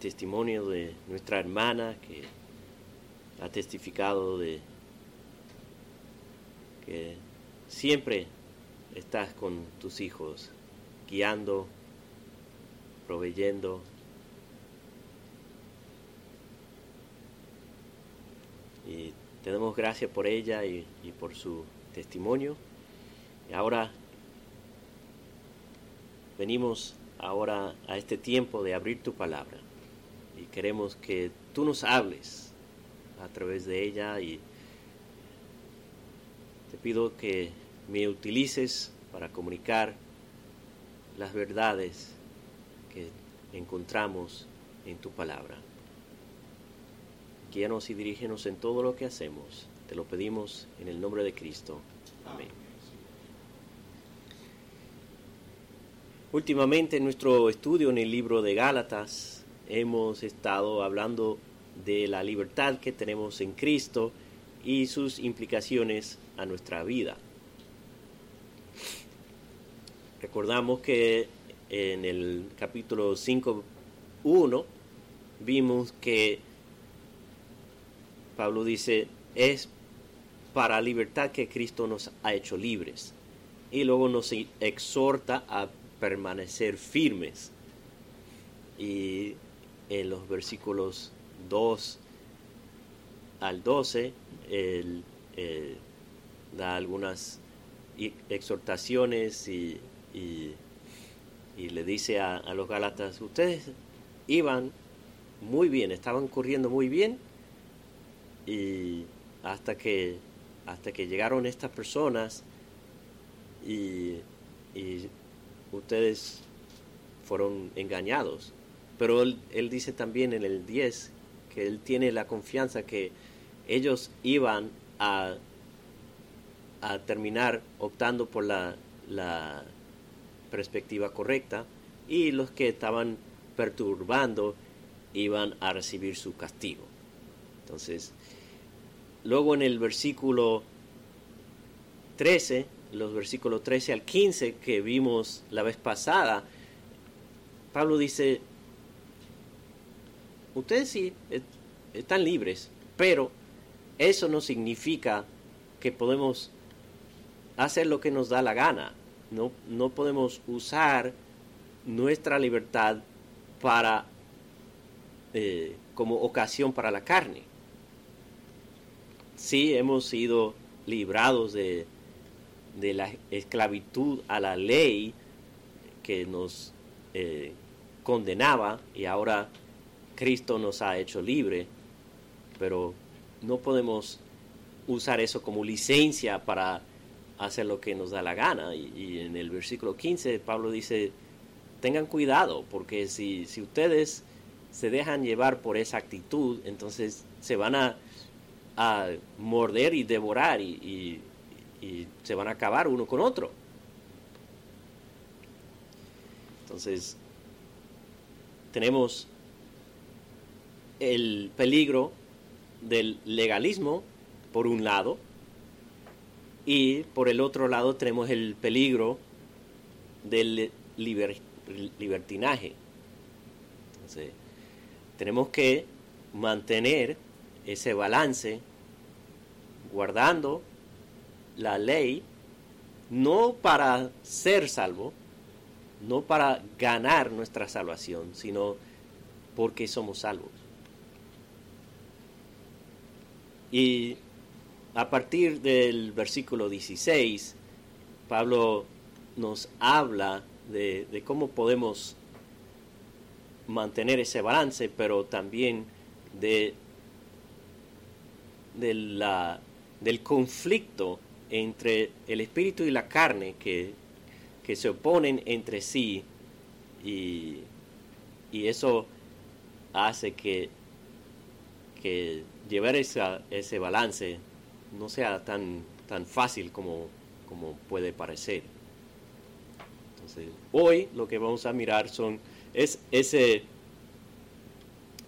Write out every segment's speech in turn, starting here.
testimonio de nuestra hermana que ha testificado de que siempre estás con tus hijos, guiando, proveyendo. Y tenemos gracias por ella y, y por su testimonio. Y ahora venimos ahora a este tiempo de abrir tu palabra y queremos que tú nos hables a través de ella y te pido que me utilices para comunicar las verdades que encontramos en tu palabra. Guíanos y dirígenos en todo lo que hacemos. Te lo pedimos en el nombre de Cristo. Amén. Últimamente en nuestro estudio en el libro de Gálatas hemos estado hablando de la libertad que tenemos en Cristo y sus implicaciones a nuestra vida. Recordamos que en el capítulo 5.1 vimos que Pablo dice, es para libertad que Cristo nos ha hecho libres. Y luego nos exhorta a permanecer firmes. Y en los versículos 2 al 12, él eh, da algunas exhortaciones y, y, le dice a, a los Gálatas, ustedes iban muy bien, estaban corriendo muy bien y hasta que hasta que llegaron estas personas y, y ustedes fueron engañados. Pero él, dice también en el 10 que él tiene la confianza que ellos iban a, a terminar optando por la, la perspectiva correcta y los que estaban perturbando iban a recibir su castigo. Entonces, luego en el versículo 13, los versículos 13 al 15 que vimos la vez pasada, Pablo dice, ustedes sí están libres, pero eso no significa que podemos hacer lo que nos da la gana. No, no podemos usar nuestra libertad para eh, como ocasión para la carne. Sí hemos sido librados de, de la esclavitud a la ley que nos eh, condenaba y ahora Cristo nos ha hecho libre, pero no podemos usar eso como licencia para hacer lo que nos da la gana. Y, en el versículo 15 Pablo dice, tengan cuidado, porque si, si ustedes se dejan llevar por esa actitud, entonces se van a, a morder y devorar y, y se van a acabar uno con otro. Entonces, tenemos el peligro del legalismo por un lado y por el otro lado tenemos el peligro del libertinaje. Entonces, tenemos que mantener ese balance guardando la ley no para ser salvo, no para ganar nuestra salvación, sino porque somos salvos. Y a partir del versículo 16, Pablo nos habla de, cómo podemos mantener ese balance, pero también de, de la, del conflicto entre el espíritu y la carne que, que se oponen entre sí. Y, y eso hace que, que llevar esa, ese balance no sea tan, tan fácil como, como puede parecer. Entonces, hoy lo que vamos a mirar son, es ese,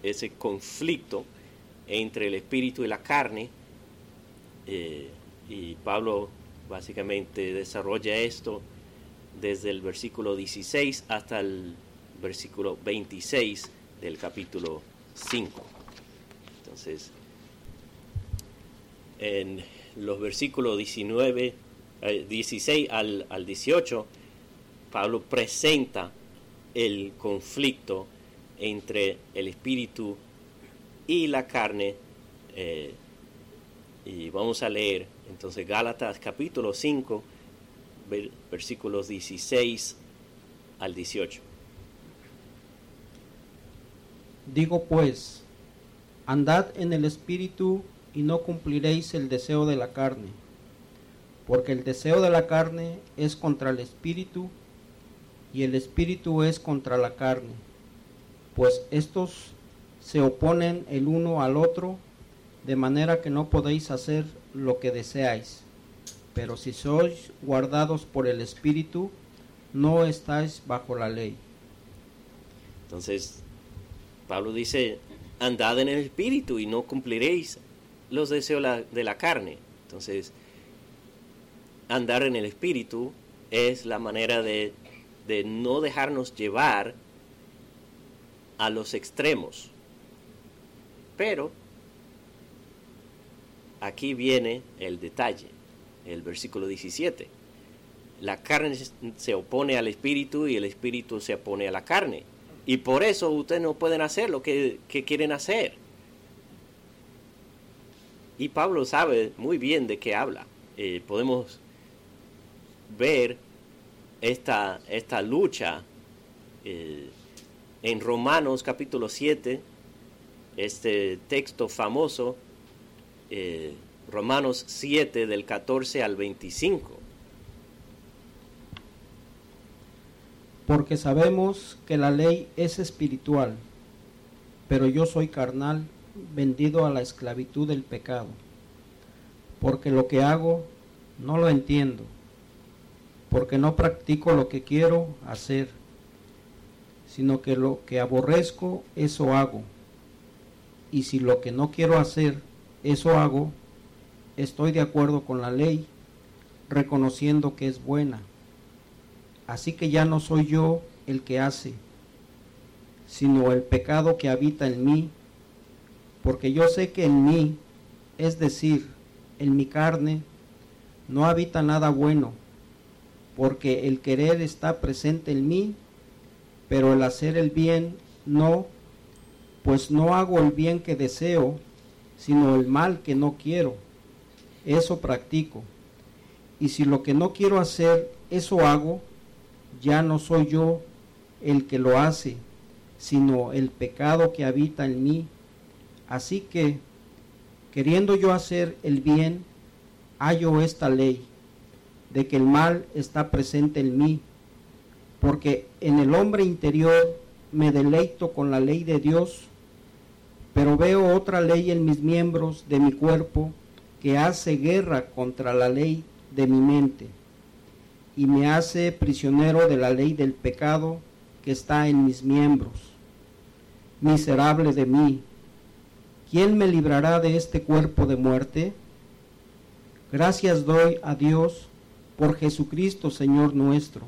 ese conflicto entre el espíritu y la carne. Eh, y Pablo básicamente desarrolla esto desde el versículo 16 hasta el versículo 26 del capítulo 5. Entonces, en los versículos 19, 16 eh, al, al 18, Pablo presenta el conflicto entre el espíritu y la carne. Eh, y vamos a leer entonces Gálatas capítulo 5, versículos 16 al 18. Digo pues, andad en el espíritu y no cumpliréis el deseo de la carne, porque el deseo de la carne es contra el espíritu y el espíritu es contra la carne, pues estos se oponen el uno al otro, de manera que no podéis hacer lo que deseáis. Pero si sois guardados por el espíritu, no estáis bajo la ley. Entonces, Pablo dice, andad en el espíritu y no cumpliréis los deseos de la carne. Entonces, andar en el espíritu es la manera de de no dejarnos llevar a los extremos. Pero aquí viene el detalle, el versículo 17. La carne se opone al espíritu y el espíritu se opone a la carne. Y por eso ustedes no pueden hacer lo que, quieren hacer. Y Pablo sabe muy bien de qué habla. Eh, podemos ver esta, esta lucha eh, en Romanos capítulo 7, este texto famoso, eh, Romanos 7 del 14 al 25. Porque sabemos que la ley es espiritual, pero yo soy carnal, vendido a la esclavitud del pecado, porque lo que hago no lo entiendo porque no practico lo que quiero hacer, sino que lo que aborrezco, eso hago. Y si lo que no quiero hacer, eso hago, estoy de acuerdo con la ley, reconociendo que es buena. Así que ya no soy yo el que hace, sino el pecado que habita en mí, porque yo sé que en mí, es decir, en mi carne, no habita nada bueno porque el querer está presente en mí, pero el hacer el bien no, pues no hago el bien que deseo, sino el mal que no quiero. Eso practico. Y si lo que no quiero hacer, eso hago, ya no soy yo el que lo hace, sino el pecado que habita en mí. Así que, queriendo yo hacer el bien, hallo esta ley de que el mal está presente en mí, porque en el hombre interior me deleito con la ley de Dios, pero veo otra ley en mis miembros de mi cuerpo que hace guerra contra la ley de mi mente y me hace prisionero de la ley del pecado que está en mis miembros. Miserable de mí, ¿quién me librará de este cuerpo de muerte? Gracias doy a Dios por Jesucristo Señor nuestro.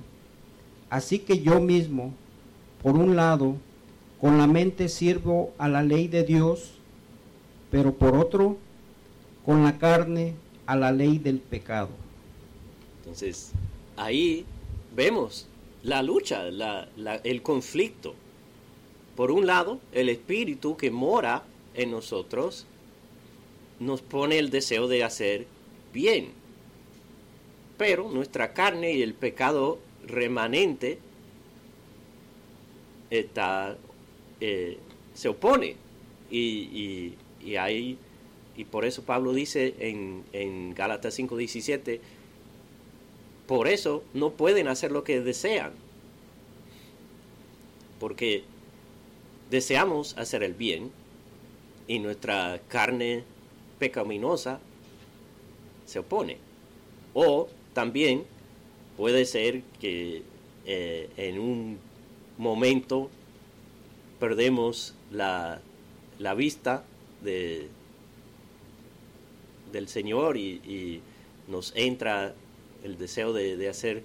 Así que yo mismo, por un lado, con la mente sirvo a la ley de Dios, pero por otro, con la carne a la ley del pecado. Entonces, ahí vemos la lucha, el conflicto. Por un lado, el espíritu que mora en nosotros nos pone el deseo de hacer bien pero nuestra carne y el pecado remanente está, eh, se opone. Y, y, hay, y por eso Pablo dice en, en Gálatas 5:17, por eso no pueden hacer lo que desean, porque deseamos hacer el bien y nuestra carne pecaminosa se opone. O también puede ser que eh, en un momento perdemos la, vista de, del Señor y, nos entra el deseo de, de, hacer,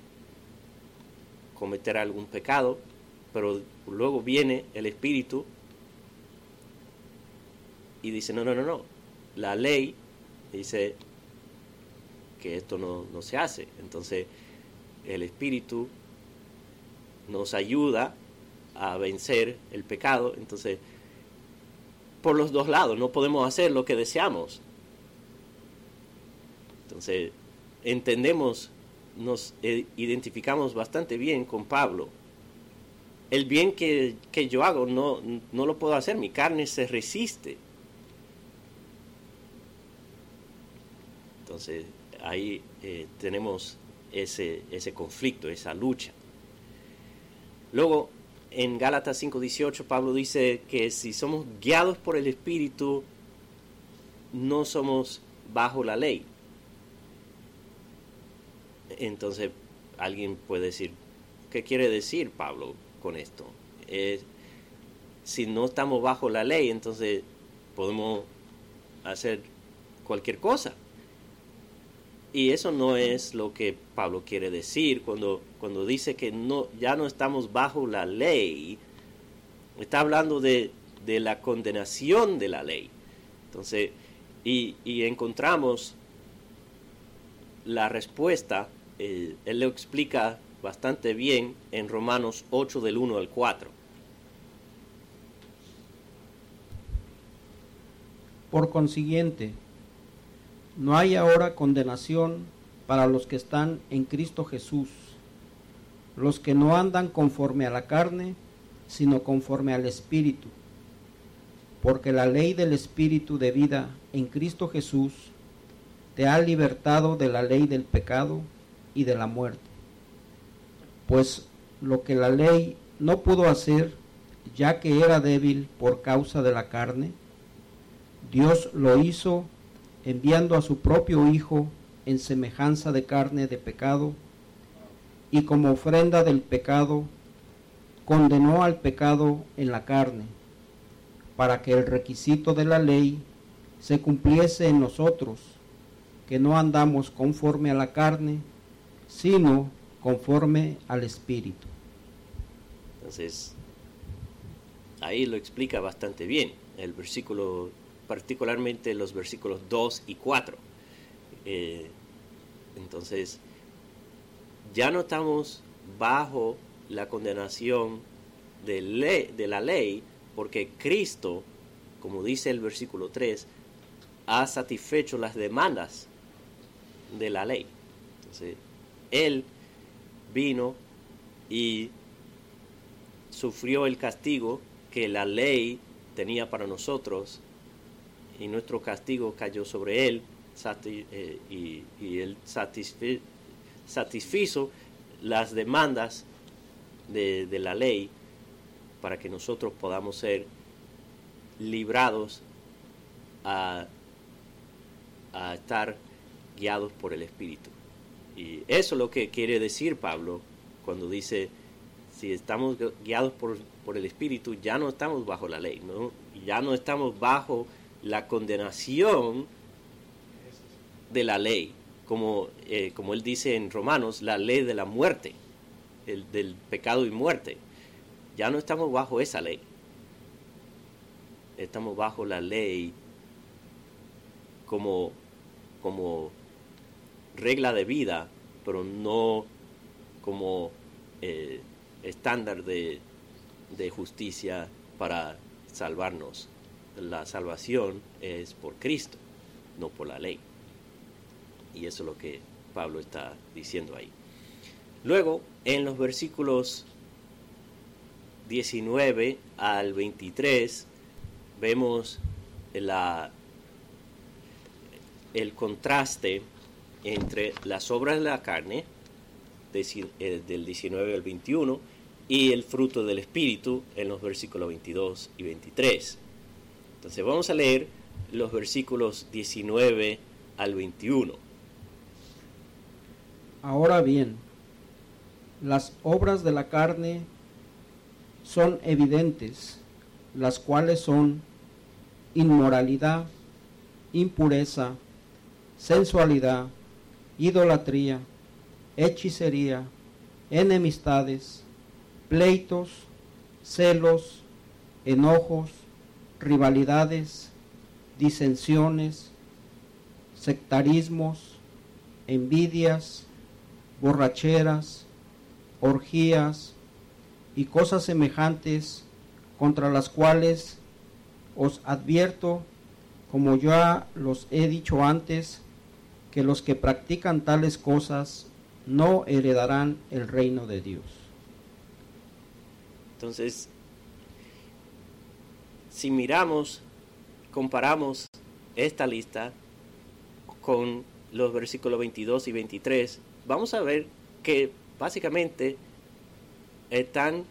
cometer algún pecado, pero luego viene el Espíritu y dice, no, no, no, no, la ley dice que esto no, no se hace. Entonces el Espíritu nos ayuda a vencer el pecado. Entonces, por los dos lados, no podemos hacer lo que deseamos. Entonces, entendemos, nos eh, identificamos bastante bien con Pablo. El bien que, que yo hago no, no lo puedo hacer, mi carne se resiste. Entonces, ahí eh, tenemos ese, ese conflicto, esa lucha. Luego, en Gálatas 5:18, Pablo dice que si somos guiados por el Espíritu, no somos bajo la ley. Entonces, alguien puede decir, ¿qué quiere decir Pablo con esto? si no estamos bajo la ley, entonces podemos hacer cualquier cosa. Y eso no es lo que Pablo quiere decir cuando, cuando dice que no, ya no estamos bajo la ley. Está hablando de, la condenación de la ley. Entonces, y, encontramos la respuesta, eh, él lo explica bastante bien en Romanos 8 del 1 al 4. Por consiguiente, no hay ahora condenación para los que están en Cristo Jesús, los que no andan conforme a la carne, sino conforme al Espíritu. Porque la ley del Espíritu de vida en Cristo Jesús te ha libertado de la ley del pecado y de la muerte. Pues lo que la ley no pudo hacer, ya que era débil por causa de la carne, Dios lo hizo enviando a su propio Hijo en semejanza de carne de pecado, y como ofrenda del pecado, condenó al pecado en la carne, para que el requisito de la ley se cumpliese en nosotros, que no andamos conforme a la carne, sino conforme al Espíritu. Entonces, ahí lo explica bastante bien el versículo particularmente los versículos 2 y 4. Eh, entonces, ya no estamos bajo la condenación de, la ley, porque Cristo, como dice el versículo 3, ha satisfecho las demandas de la ley. Él vino y sufrió el castigo que la ley tenía para nosotros y nuestro castigo cayó sobre él eh, y, él satisfizo las demandas de, la ley para que nosotros podamos ser librados a, a estar guiados por el Espíritu. Y eso es lo que quiere decir Pablo cuando dice, si estamos guiados por, por el Espíritu, ya no estamos bajo la ley, ¿no? ya no estamos bajo la condenación de la ley, como, eh, como él dice en Romanos, la ley de la muerte, el, del pecado y muerte. Ya no estamos bajo esa ley. Estamos bajo la ley como, como regla de vida, pero no como eh, estándar de, de justicia para salvarnos la salvación es por Cristo, no por la ley. Y eso es lo que Pablo está diciendo ahí. Luego, en los versículos 19 al 23, vemos el contraste entre las obras de la carne, eh, del 19 al 21, y el fruto del Espíritu en los versículos 22 y 23. Vamos a leer los versículos 19 al 21. Ahora bien, las obras de la carne son evidentes, las cuales son inmoralidad, impureza, sensualidad, idolatría, hechicería, enemistades, pleitos, celos, enojos, rivalidades, disensiones, sectarismos, envidias, borracheras, orgías y cosas semejantes contra las cuales os advierto, como ya los he dicho antes, que los que practican tales cosas no heredarán el reino de Dios. Entonces, si miramos, comparamos esta lista con los versículos 22 y 23, vamos a ver que básicamente están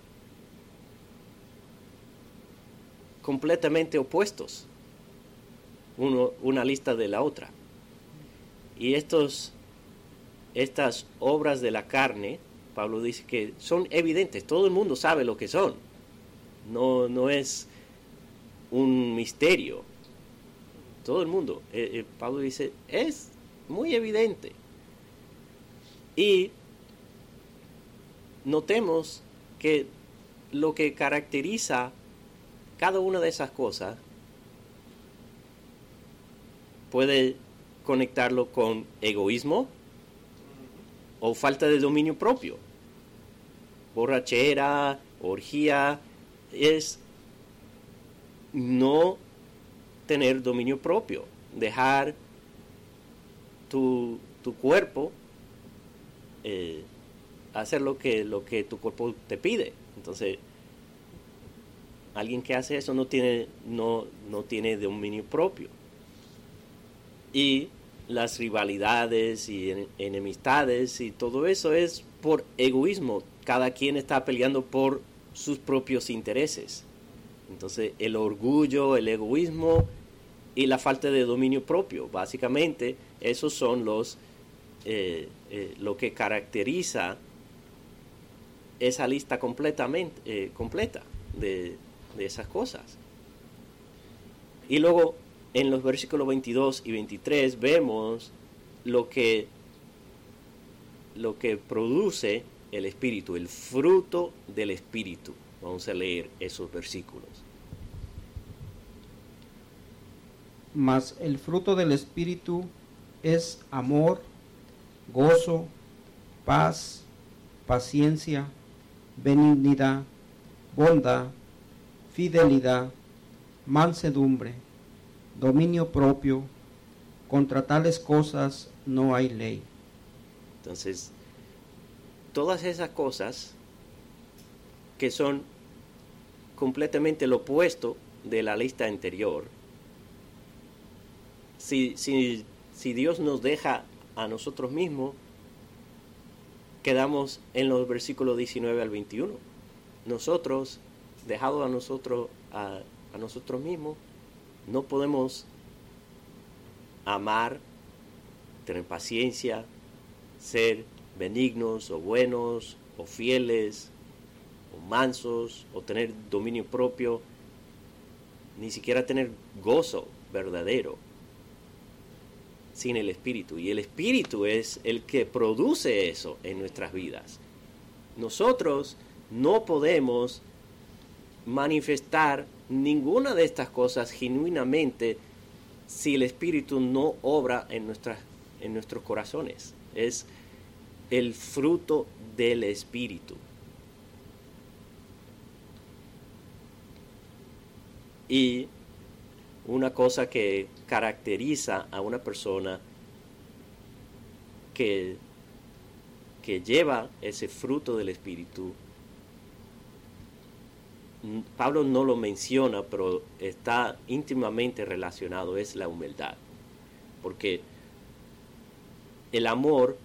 completamente opuestos una lista de la otra. Y estos, estas obras de la carne, Pablo dice que son evidentes, todo el mundo sabe lo que son. No, no es un misterio. Todo el mundo, eh, eh, Pablo dice, es muy evidente. Y notemos que lo que caracteriza cada una de esas cosas puede conectarlo con egoísmo o falta de dominio propio. Borrachera, orgía, es no tener dominio propio, dejar tu, cuerpo eh, hacer lo que, lo que tu cuerpo te pide. Entonces, alguien que hace eso no tiene, no, no tiene dominio propio. Y las rivalidades y enemistades y todo eso es por egoísmo. Cada quien está peleando por sus propios intereses. Entonces el orgullo, el egoísmo y la falta de dominio propio, básicamente esos son los eh, eh, lo que caracteriza esa lista completamente eh, completa de, de esas cosas. Y luego en los versículos 22 y 23 vemos lo que, lo que produce el Espíritu, el fruto del Espíritu. Vamos a leer esos versículos. Mas el fruto del Espíritu es amor, gozo, paz, paciencia, benignidad, bondad, fidelidad, mansedumbre, dominio propio. Contra tales cosas no hay ley. Entonces, todas esas cosas que son completamente lo opuesto de la lista anterior, si, si, si Dios nos deja a nosotros mismos, quedamos en los versículos 19 al 21. Nosotros dejado a nosotros, a, nosotros mismos, no podemos amar, tener paciencia, ser benignos o buenos o fieles mansos o tener dominio propio, ni siquiera tener gozo verdadero sin el Espíritu. Y el Espíritu es el que produce eso en nuestras vidas. Nosotros no podemos manifestar ninguna de estas cosas genuinamente si el Espíritu no obra en, nuestras, en nuestros corazones. Es el fruto del Espíritu. Y una cosa que caracteriza a una persona que, que lleva ese fruto del Espíritu Pablo no lo menciona, pero está íntimamente relacionado, es la humildad. Porque el amor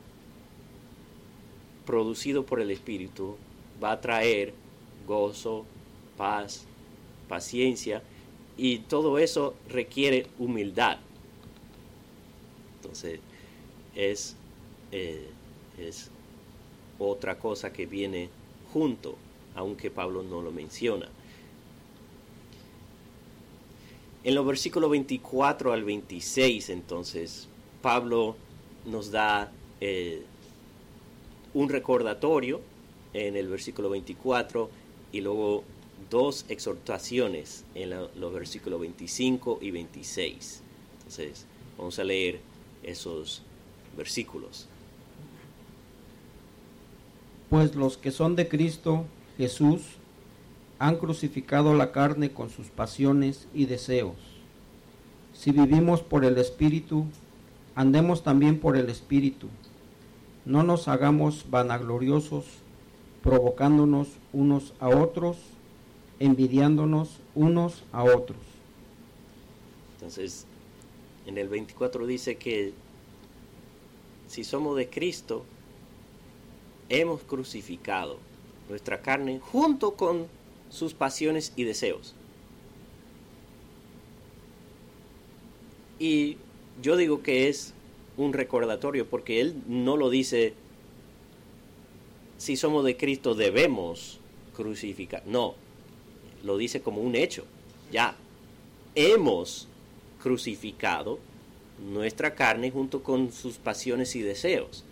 producido por el Espíritu va a traer gozo, paz, paciencia, y todo eso requiere humildad. Entonces, es, eh, es otra cosa que viene junto aunque Pablo no lo menciona. En los versículos 24 al 26, entonces, Pablo nos da eh, un recordatorio en el versículo 24 y luego dos exhortaciones en los versículos 25 y 26. Entonces, vamos a leer esos versículos. Pues los que son de Cristo Jesús han crucificado la carne con sus pasiones y deseos. Si vivimos por el Espíritu, andemos también por el Espíritu. No nos hagamos vanagloriosos, provocándonos unos a otros, envidiándonos unos a otros. Entonces, en el 24 dice que si somos de Cristo, hemos crucificado nuestra carne junto con sus pasiones y deseos. Y yo digo que es un recordatorio porque Él no lo dice, si somos de Cristo debemos crucificar. No, lo dice como un hecho. Ya, hemos crucificado nuestra carne junto con sus pasiones y deseos.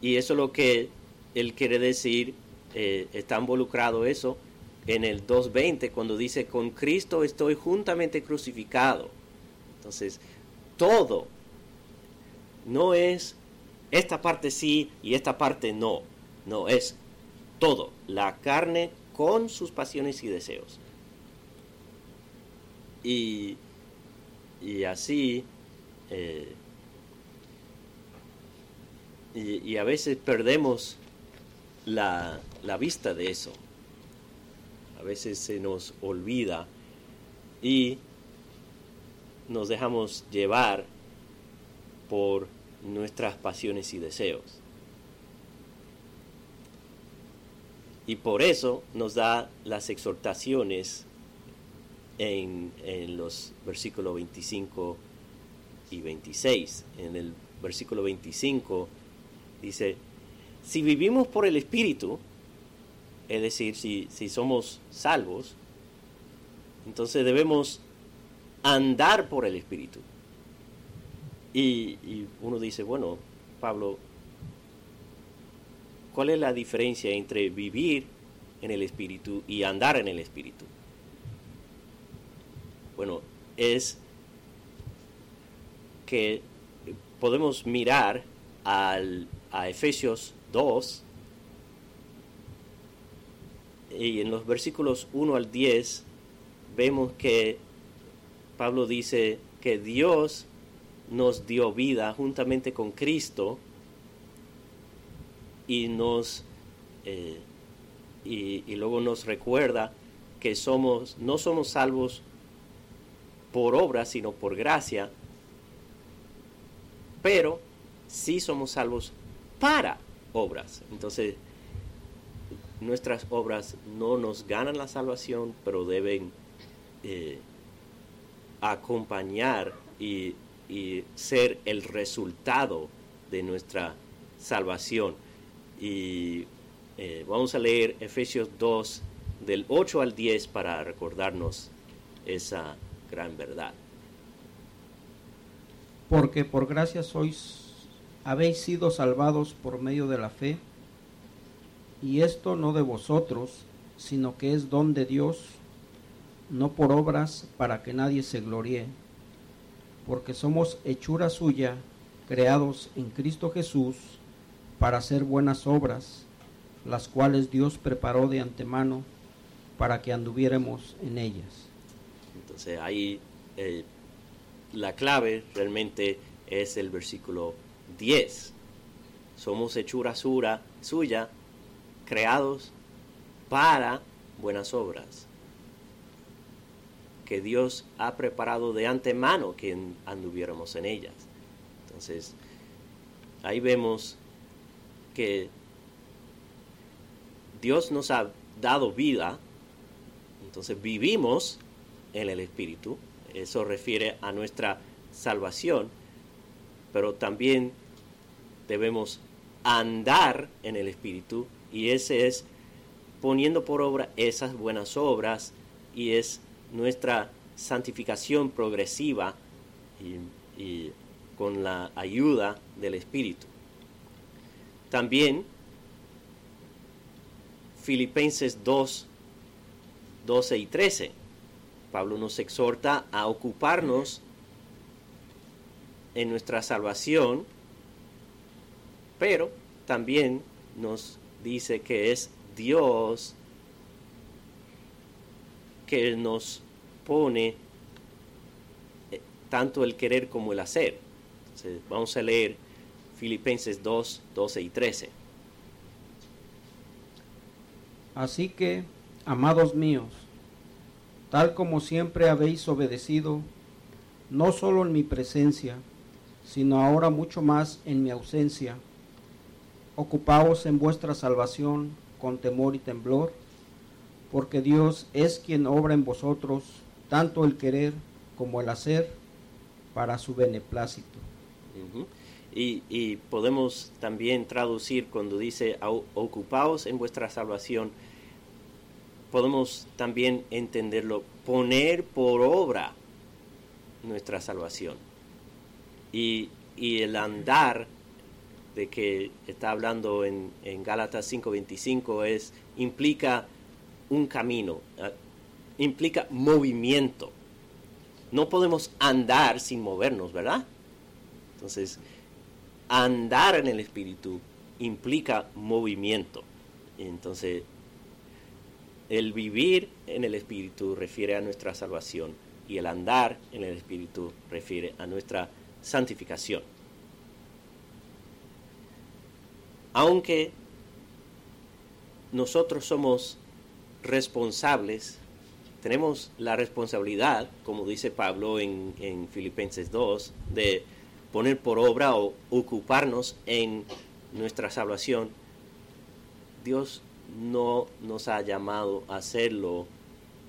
Y eso es lo que él quiere decir, eh, está involucrado eso en el 2.20 cuando dice, con Cristo estoy juntamente crucificado. Entonces, todo no es esta parte sí y esta parte no. No, es todo. La carne con sus pasiones y deseos. Y, y así, eh, y, a veces perdemos la, la vista de eso. A veces se nos olvida y nos dejamos llevar por nuestras pasiones y deseos. Y por eso nos da las exhortaciones en, en los versículos 25 y 26. En el versículo 25 dice, si vivimos por el Espíritu, es decir, si, si somos salvos, entonces debemos andar por el Espíritu. Y, y, uno dice, bueno, Pablo, ¿cuál es la diferencia entre vivir en el Espíritu y andar en el Espíritu? Bueno, es que podemos mirar al a Efesios 2 y en los versículos 1 al 10 vemos que Pablo dice que Dios nos dio vida juntamente con Cristo y nos eh, y, luego nos recuerda que somos no somos salvos por obra sino por gracia pero sí somos salvos para obras. Entonces, nuestras obras no nos ganan la salvación, pero deben eh, acompañar y, ser el resultado de nuestra salvación. Y eh, vamos a leer Efesios 2 del 8 al 10 para recordarnos esa gran verdad. Porque por gracia sois habéis sido salvados por medio de la fe, y esto no de vosotros, sino que es don de Dios, no por obras para que nadie se gloríe, porque somos hechura suya, creados en Cristo Jesús, para hacer buenas obras, las cuales Dios preparó de antemano para que anduviéramos en ellas. Entonces ahí eh, la clave realmente es el versículo 10. Somos hechura suya, creados para buenas obras, que Dios ha preparado de antemano que anduviéramos en ellas. Entonces, ahí vemos Dios nos ha dado vida, entonces vivimos en el Espíritu, eso refiere a nuestra salvación, pero también debemos andar en el Espíritu y ese es poniendo por obra esas buenas obras y es nuestra santificación progresiva y, con la ayuda del Espíritu. También Filipenses 2 12 y 13. Pablo nos exhorta a ocuparnos en nuestra salvación, pero también nos dice que es Dios que nos pone eh, tanto el querer como el hacer. vamos a leer Filipenses 2, 12 y 13. Así que, amados míos, tal como siempre habéis obedecido, no solo en mi presencia, sino ahora mucho más en mi ausencia, ocupaos en vuestra salvación con temor y temblor, porque Dios es quien obra en vosotros tanto el querer como el hacer para su beneplácito. Y, podemos también traducir cuando dice ocupaos en vuestra salvación, podemos también entenderlo, poner por obra nuestra salvación. Y, el andar de que está hablando en, en Gálatas 5:25 es implica un camino, ah, implica movimiento. No podemos andar sin movernos, ¿verdad? Entonces, andar en el espíritu implica movimiento. Entonces, el vivir en el espíritu refiere a nuestra salvación y el andar en el espíritu refiere a nuestra santificación. Aunque nosotros somos responsables, tenemos la responsabilidad, como dice Pablo en, Filipenses 2, de poner por obra o ocuparnos en nuestra salvación. Dios no nos ha llamado a hacerlo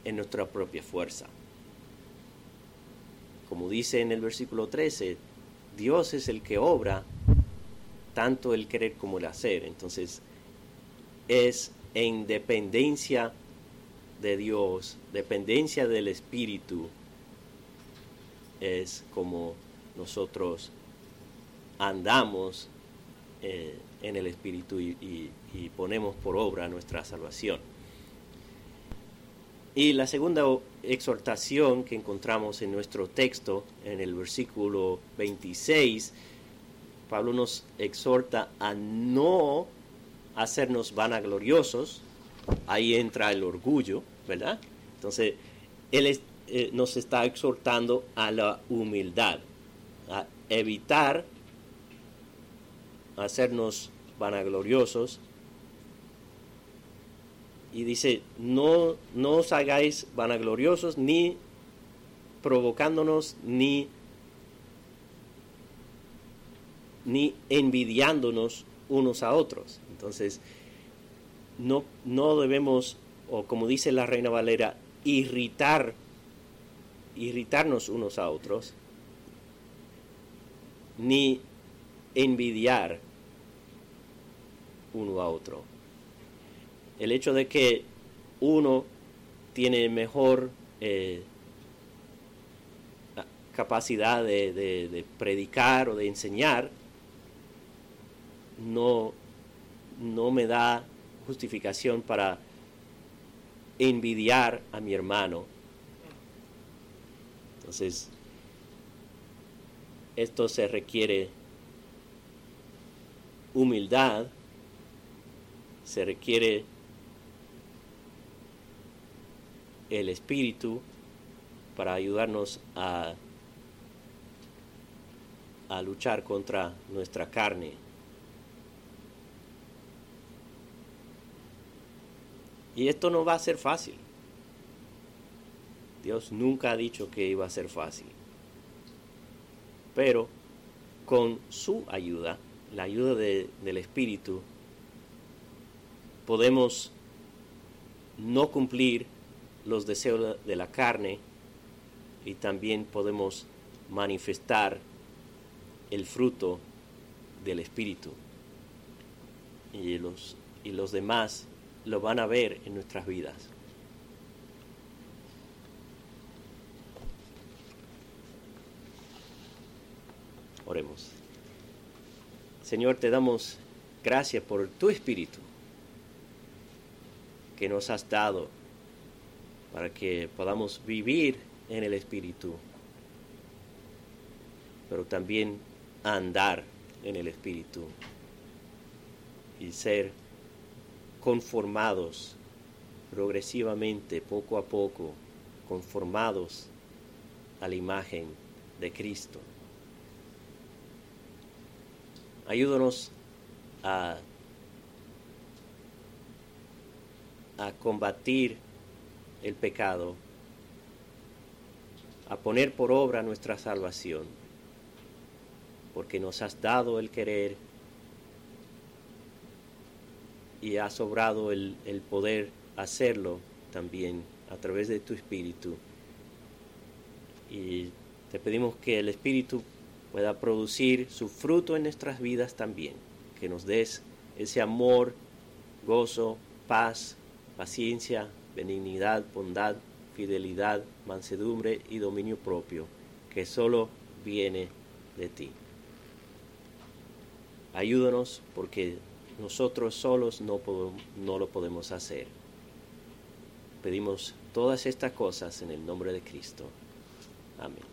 en nuestra propia fuerza. Como dice en el versículo 13, Dios es el que obra tanto el querer como el hacer. Entonces, es en dependencia de Dios, dependencia del Espíritu, es como nosotros andamos eh, en el Espíritu y, ponemos por obra nuestra salvación. Y la segunda exhortación que encontramos en nuestro texto, en el versículo 26, Pablo nos exhorta a no hacernos vanagloriosos, ahí entra el orgullo, ¿verdad? Entonces, él eh, nos está exhortando a la humildad, a evitar hacernos vanagloriosos. Y dice, no, no os hagáis vanagloriosos ni provocándonos ni, ni envidiándonos unos a otros. Entonces, no, no debemos, o como dice la Reina Valera, irritar, irritarnos unos a otros, ni envidiar uno a otro. El hecho de que uno tiene mejor eh, capacidad de, predicar o de enseñar, no, no me da justificación para envidiar a mi hermano. Entonces, esto se requiere humildad se requiere el Espíritu para ayudarnos a, a luchar contra nuestra carne. Y esto no va a ser fácil. Dios nunca ha dicho que iba a ser fácil. Pero con su ayuda, la ayuda del Espíritu, podemos no cumplir los deseos de la carne y también podemos manifestar el fruto del Espíritu. Y los, y los demás lo van a ver en nuestras vidas. Señor, te damos gracias por tu Espíritu que nos has dado para que podamos vivir en el Espíritu, pero también andar en el Espíritu y ser conformados progresivamente, poco a poco, conformados a la imagen de Cristo. Ayúdanos a, combatir el pecado, a poner por obra nuestra salvación, porque nos has dado el querer y has sobrado el, el poder hacerlo también a través de tu Espíritu. Y te pedimos que el Espíritu pueda producir su fruto en nuestras vidas también, que nos des ese amor, gozo, paz, paciencia, benignidad, bondad, fidelidad, mansedumbre y dominio propio, que solo viene de ti. Ayúdanos porque nosotros solos no, no lo podemos hacer. Pedimos todas estas cosas en el nombre de Cristo. Amén.